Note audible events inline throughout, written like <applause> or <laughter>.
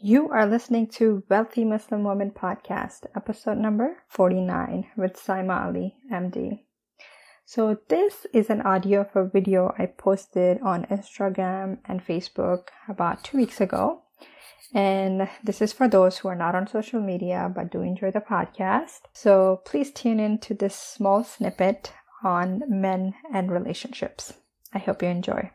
You are listening to Wealthy Muslim Woman Podcast, episode number 49 with Saima Ali, MD. So, this is an audio of a video I posted on Instagram and Facebook about two weeks ago. And this is for those who are not on social media but do enjoy the podcast. So, please tune in to this small snippet on men and relationships. I hope you enjoy.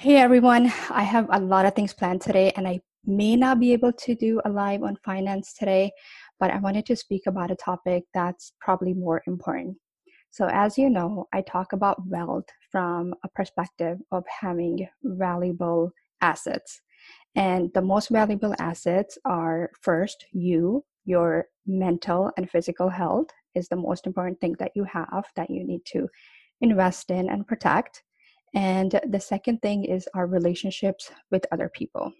Hey everyone, I have a lot of things planned today and I may not be able to do a live on finance today, but I wanted to speak about a topic that's probably more important. So, as you know, I talk about wealth from a perspective of having valuable assets. And the most valuable assets are first, you, your mental and physical health is the most important thing that you have that you need to invest in and protect. And the second thing is our relationships with other people.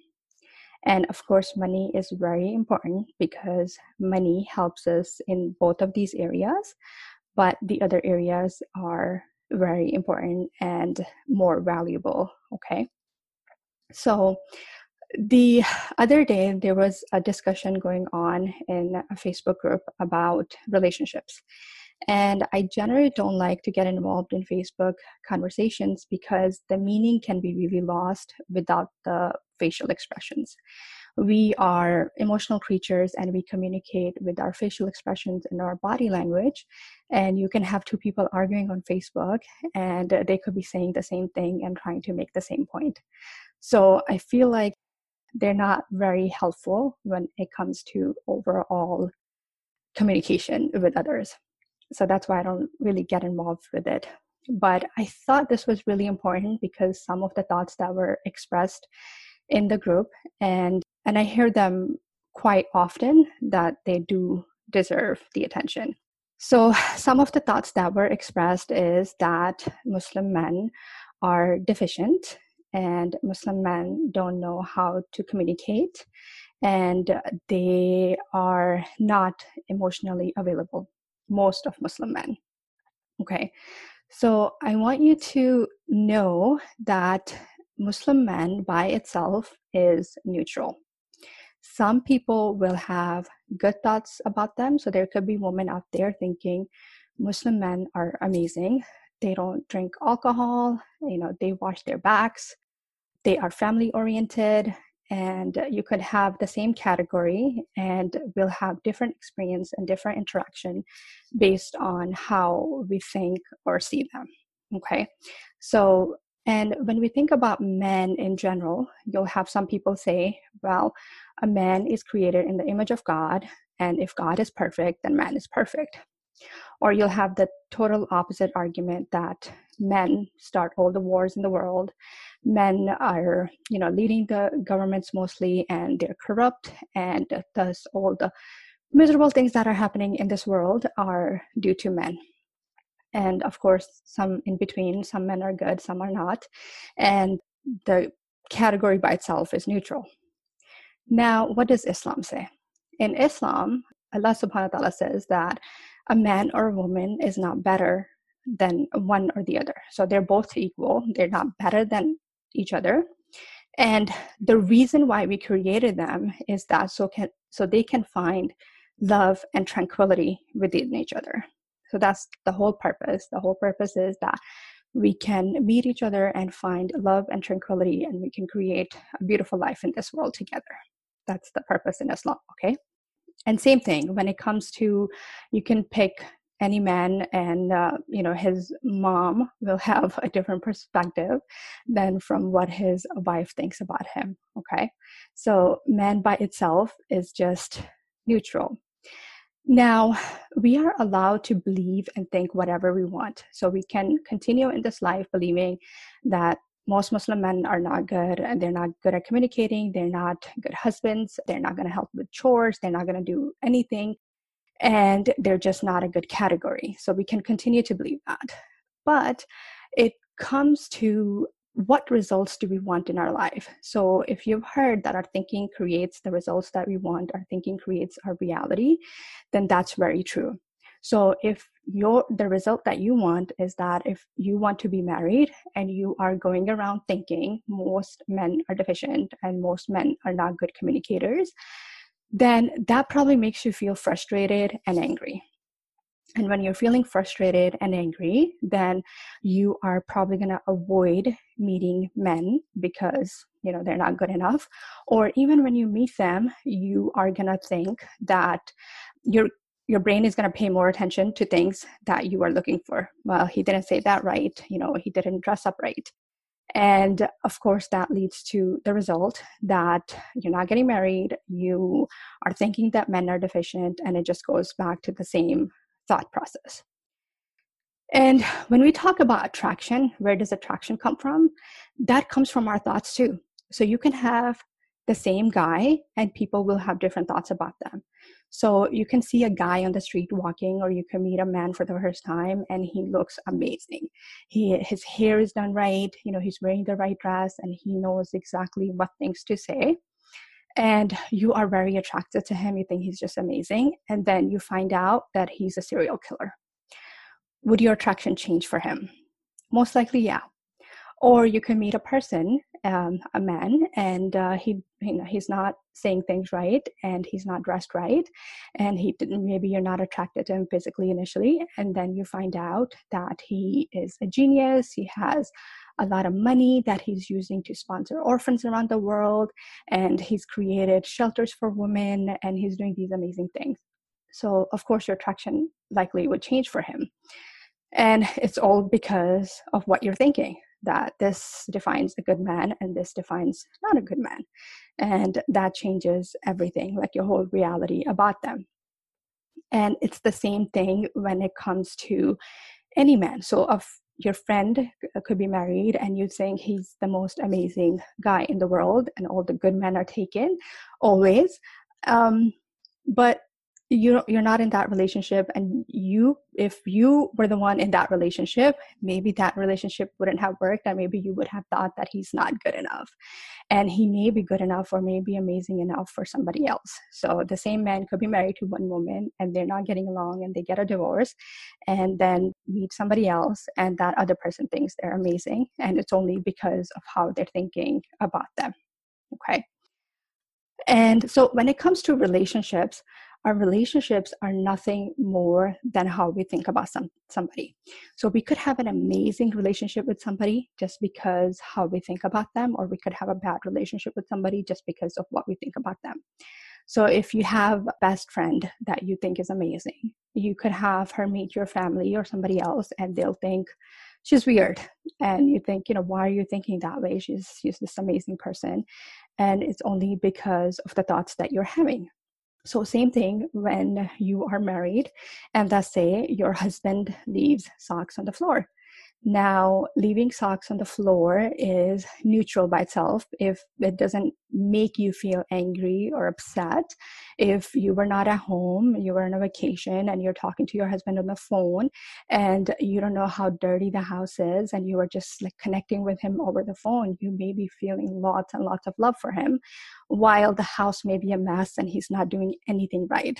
And of course, money is very important because money helps us in both of these areas, but the other areas are very important and more valuable. Okay. So, the other day, there was a discussion going on in a Facebook group about relationships. And I generally don't like to get involved in Facebook conversations because the meaning can be really lost without the facial expressions. We are emotional creatures and we communicate with our facial expressions and our body language. And you can have two people arguing on Facebook and they could be saying the same thing and trying to make the same point. So I feel like they're not very helpful when it comes to overall communication with others so that's why I don't really get involved with it. But I thought this was really important because some of the thoughts that were expressed in the group and and I hear them quite often that they do deserve the attention. So <sighs> some of the thoughts that were expressed is that Muslim men are deficient and Muslim men don't know how to communicate and they are not emotionally available most of Muslim men. Okay, so I want you to know that Muslim men by itself is neutral. Some people will have good thoughts about them. So there could be women out there thinking Muslim men are amazing. They don't drink alcohol, you know, they wash their backs, they are family oriented, and uh, you could have the same category and we'll have different experience and different interaction based on how we think or see them okay? So and when we think about men in general you'll have some people say well a man is created in the image of god and if god is perfect then man is perfect or you'll have the total opposite argument that men start all the wars in the world. Men are you know leading the governments mostly and they're corrupt and thus all the miserable things that are happening in this world are due to men. And of course some in between some men are good some are not. And the category by itself is neutral. Now what does islam say? In islam allah subhanahu wa ta'ala says that a man or a woman is not better than one or the other. So they're both equal. They're not better than each other. And the reason why we created them is that so can so they can find love and tranquility within each other. So that's the whole purpose. The whole purpose is that we can meet each other and find love and tranquility and we can create a beautiful life in this world together. That's the purpose in Islam, okay? And same thing when it comes to you can pick any man and uh, you know his mom will have a different perspective than from what his wife thinks about him okay? So man by itself is just neutral. Now we are allowed to believe and think whatever we want. So we can continue in this life believing that most Muslim men are not good and they're not good at communicating. They're not good husbands. They're not going to help with chores. They're not going to do anything. And they're just not a good category. So we can continue to believe that. But it comes to what results do we want in our life? So if you've heard that our thinking creates the results that we want, our thinking creates our reality, then that's very true. So if your the result that you want is that if you want to be married and you are going around thinking most men are deficient and most men are not good communicators then that probably makes you feel frustrated and angry and when you're feeling frustrated and angry, then you are probably going to avoid meeting men because, you know, they're not good enough. Or even when you meet them, you are going to think that your your brain is going to pay more attention to things that you are looking for. Well, he didn't say that right, you know, he didn't dress up right. And of course, that leads to the result that you're not getting married, you are thinking that men are deficient, and it just goes back to the same thought process. And when we talk about attraction, where does attraction come from? That comes from our thoughts too. So you can have the same guy and people will have different thoughts about them. So you can see a guy on the street walking or you can meet a man for the first time and he looks amazing. He his hair is done right, you know, he's wearing the right dress and he knows exactly what things to say and you are very attracted to him, you think he's just amazing, and then you find out that he's a serial killer. Would your attraction change for him? Most likely, yeah. Or you can meet a person, um, a man, and uh, he, you know, he's not saying things right, and he's not dressed right, and he. Maybe you're not attracted to him physically initially, and then you find out that he is a genius. He has a lot of money that he's using to sponsor orphans around the world. And he's created shelters for women and he's doing these amazing things. So, of course, your attraction likely would change for him. And it's all because of what you're thinking that this defines a good man and this defines not a good man. And that changes everything, like your whole reality about them. And it's the same thing when it comes to any man. So, of your friend could be married and you think he's the most amazing guy in the world and all the good men are taken always um, but you you're not in that relationship and you if you were the one in that relationship maybe that relationship wouldn't have worked and maybe you would have thought that he's not good enough. And he may be good enough or may be amazing enough for somebody else. So the same man could be married to one woman and they're not getting along and they get a divorce and then meet somebody else and that other person thinks they're amazing and it's only because of how they're thinking about them. Okay? And so when it comes to relationships our relationships are nothing more than how we think about some, somebody. So we could have an amazing relationship with somebody just because how we think about them, or we could have a bad relationship with somebody just because of what we think about them. So if you have a best friend that you think is amazing, you could have her meet your family or somebody else and they'll think she's weird. And you think, you know, why are you thinking that way? She's she's this amazing person. And it's only because of the thoughts that you're having. So, same thing when you are married, and let's say your husband leaves socks on the floor. Now, leaving socks on the floor is neutral by itself if it doesn't make you feel angry or upset. If you were not at home, you were on a vacation, and you're talking to your husband on the phone, and you don't know how dirty the house is, and you are just like connecting with him over the phone, you may be feeling lots and lots of love for him, while the house may be a mess and he's not doing anything right.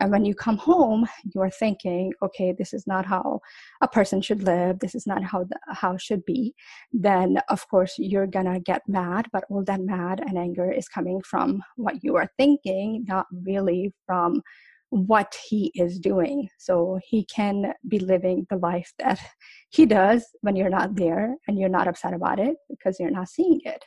And when you come home, you're thinking, okay, this is not how a person should live. This is not how the house should be. Then, of course, you're gonna get mad, but all that mad and anger is coming from what you are thinking, not really from what he is doing. So he can be living the life that he does when you're not there and you're not upset about it because you're not seeing it.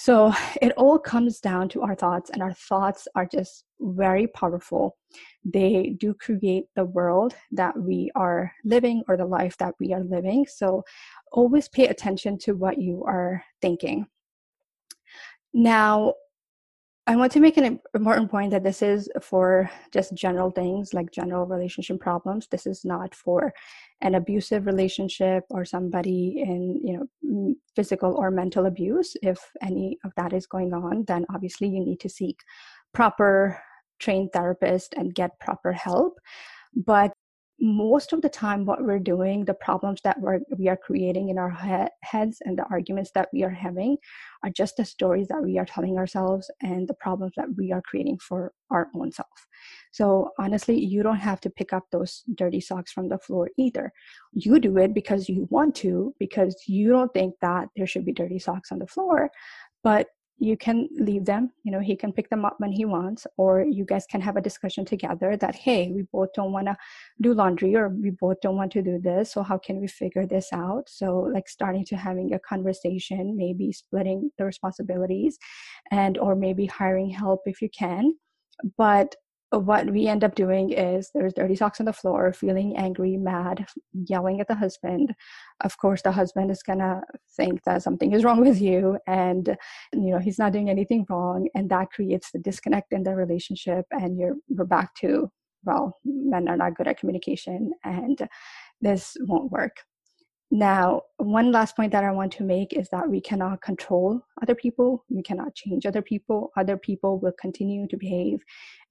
So it all comes down to our thoughts, and our thoughts are just very powerful. They do create the world that we are living or the life that we are living. So always pay attention to what you are thinking. Now, I want to make an important point that this is for just general things like general relationship problems. This is not for an abusive relationship or somebody in you know physical or mental abuse. If any of that is going on, then obviously you need to seek proper trained therapist and get proper help. But most of the time what we're doing the problems that we're, we are creating in our he- heads and the arguments that we are having are just the stories that we are telling ourselves and the problems that we are creating for our own self So honestly, you don't have to pick up those dirty socks from the floor either. You do it because you want to, because you don't think that there should be dirty socks on the floor. But you can leave them you know he can pick them up when he wants or you guys can have a discussion together that hey we both don't want to do laundry or we both don't want to do this so how can we figure this out? So like starting to having a conversation maybe splitting the responsibilities and or maybe hiring help if you can. But what we end up doing is there's dirty socks on the floor, feeling angry, mad, yelling at the husband. Of course, the husband is gonna think that something is wrong with you, and you know he's not doing anything wrong, and that creates the disconnect in the relationship, and you're we're back to well, men are not good at communication, and this won't work. Now, one last point that I want to make is that we cannot control other people. We cannot change other people. Other people will continue to behave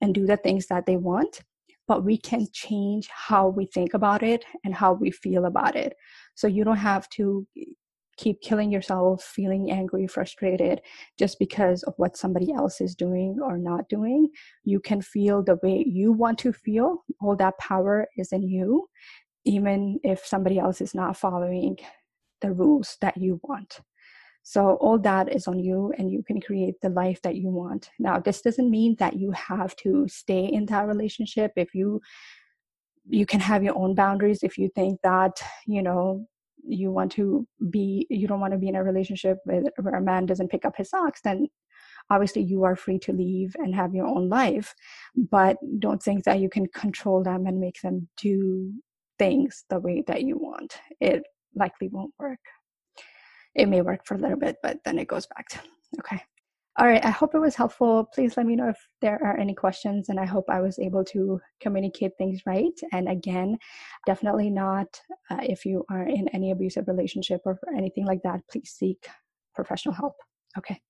and do the things that they want, but we can change how we think about it and how we feel about it. So you don't have to keep killing yourself, feeling angry, frustrated just because of what somebody else is doing or not doing. You can feel the way you want to feel. All that power is in you even if somebody else is not following the rules that you want. So all that is on you and you can create the life that you want. Now this doesn't mean that you have to stay in that relationship if you you can have your own boundaries if you think that, you know, you want to be you don't want to be in a relationship with where a man doesn't pick up his socks then obviously you are free to leave and have your own life but don't think that you can control them and make them do things the way that you want. It likely won't work. It may work for a little bit, but then it goes back to, okay. All right, I hope it was helpful. Please let me know if there are any questions, and I hope I was able to communicate things right. And again, definitely not uh, if you are in any abusive relationship or anything like that, please seek professional help. Okay,